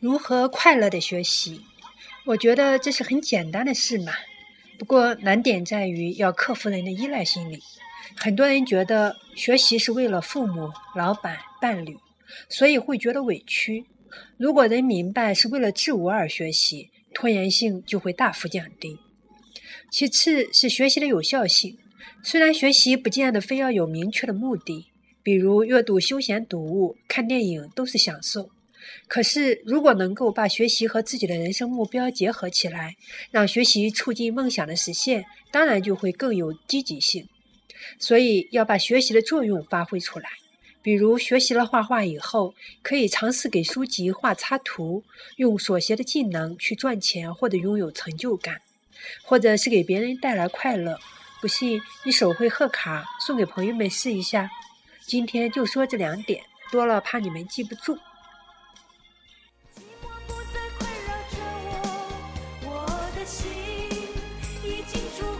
如何快乐的学习？我觉得这是很简单的事嘛。不过难点在于要克服人的依赖心理。很多人觉得学习是为了父母、老板、伴侣，所以会觉得委屈。如果人明白是为了自我而学习，拖延性就会大幅降低。其次是学习的有效性。虽然学习不见得非要有明确的目的，比如阅读休闲读物、看电影都是享受。可是，如果能够把学习和自己的人生目标结合起来，让学习促进梦想的实现，当然就会更有积极性。所以要把学习的作用发挥出来。比如学习了画画以后，可以尝试给书籍画插图，用所学的技能去赚钱或者拥有成就感，或者是给别人带来快乐。不信，你手绘贺卡送给朋友们试一下。今天就说这两点，多了怕你们记不住。心已经足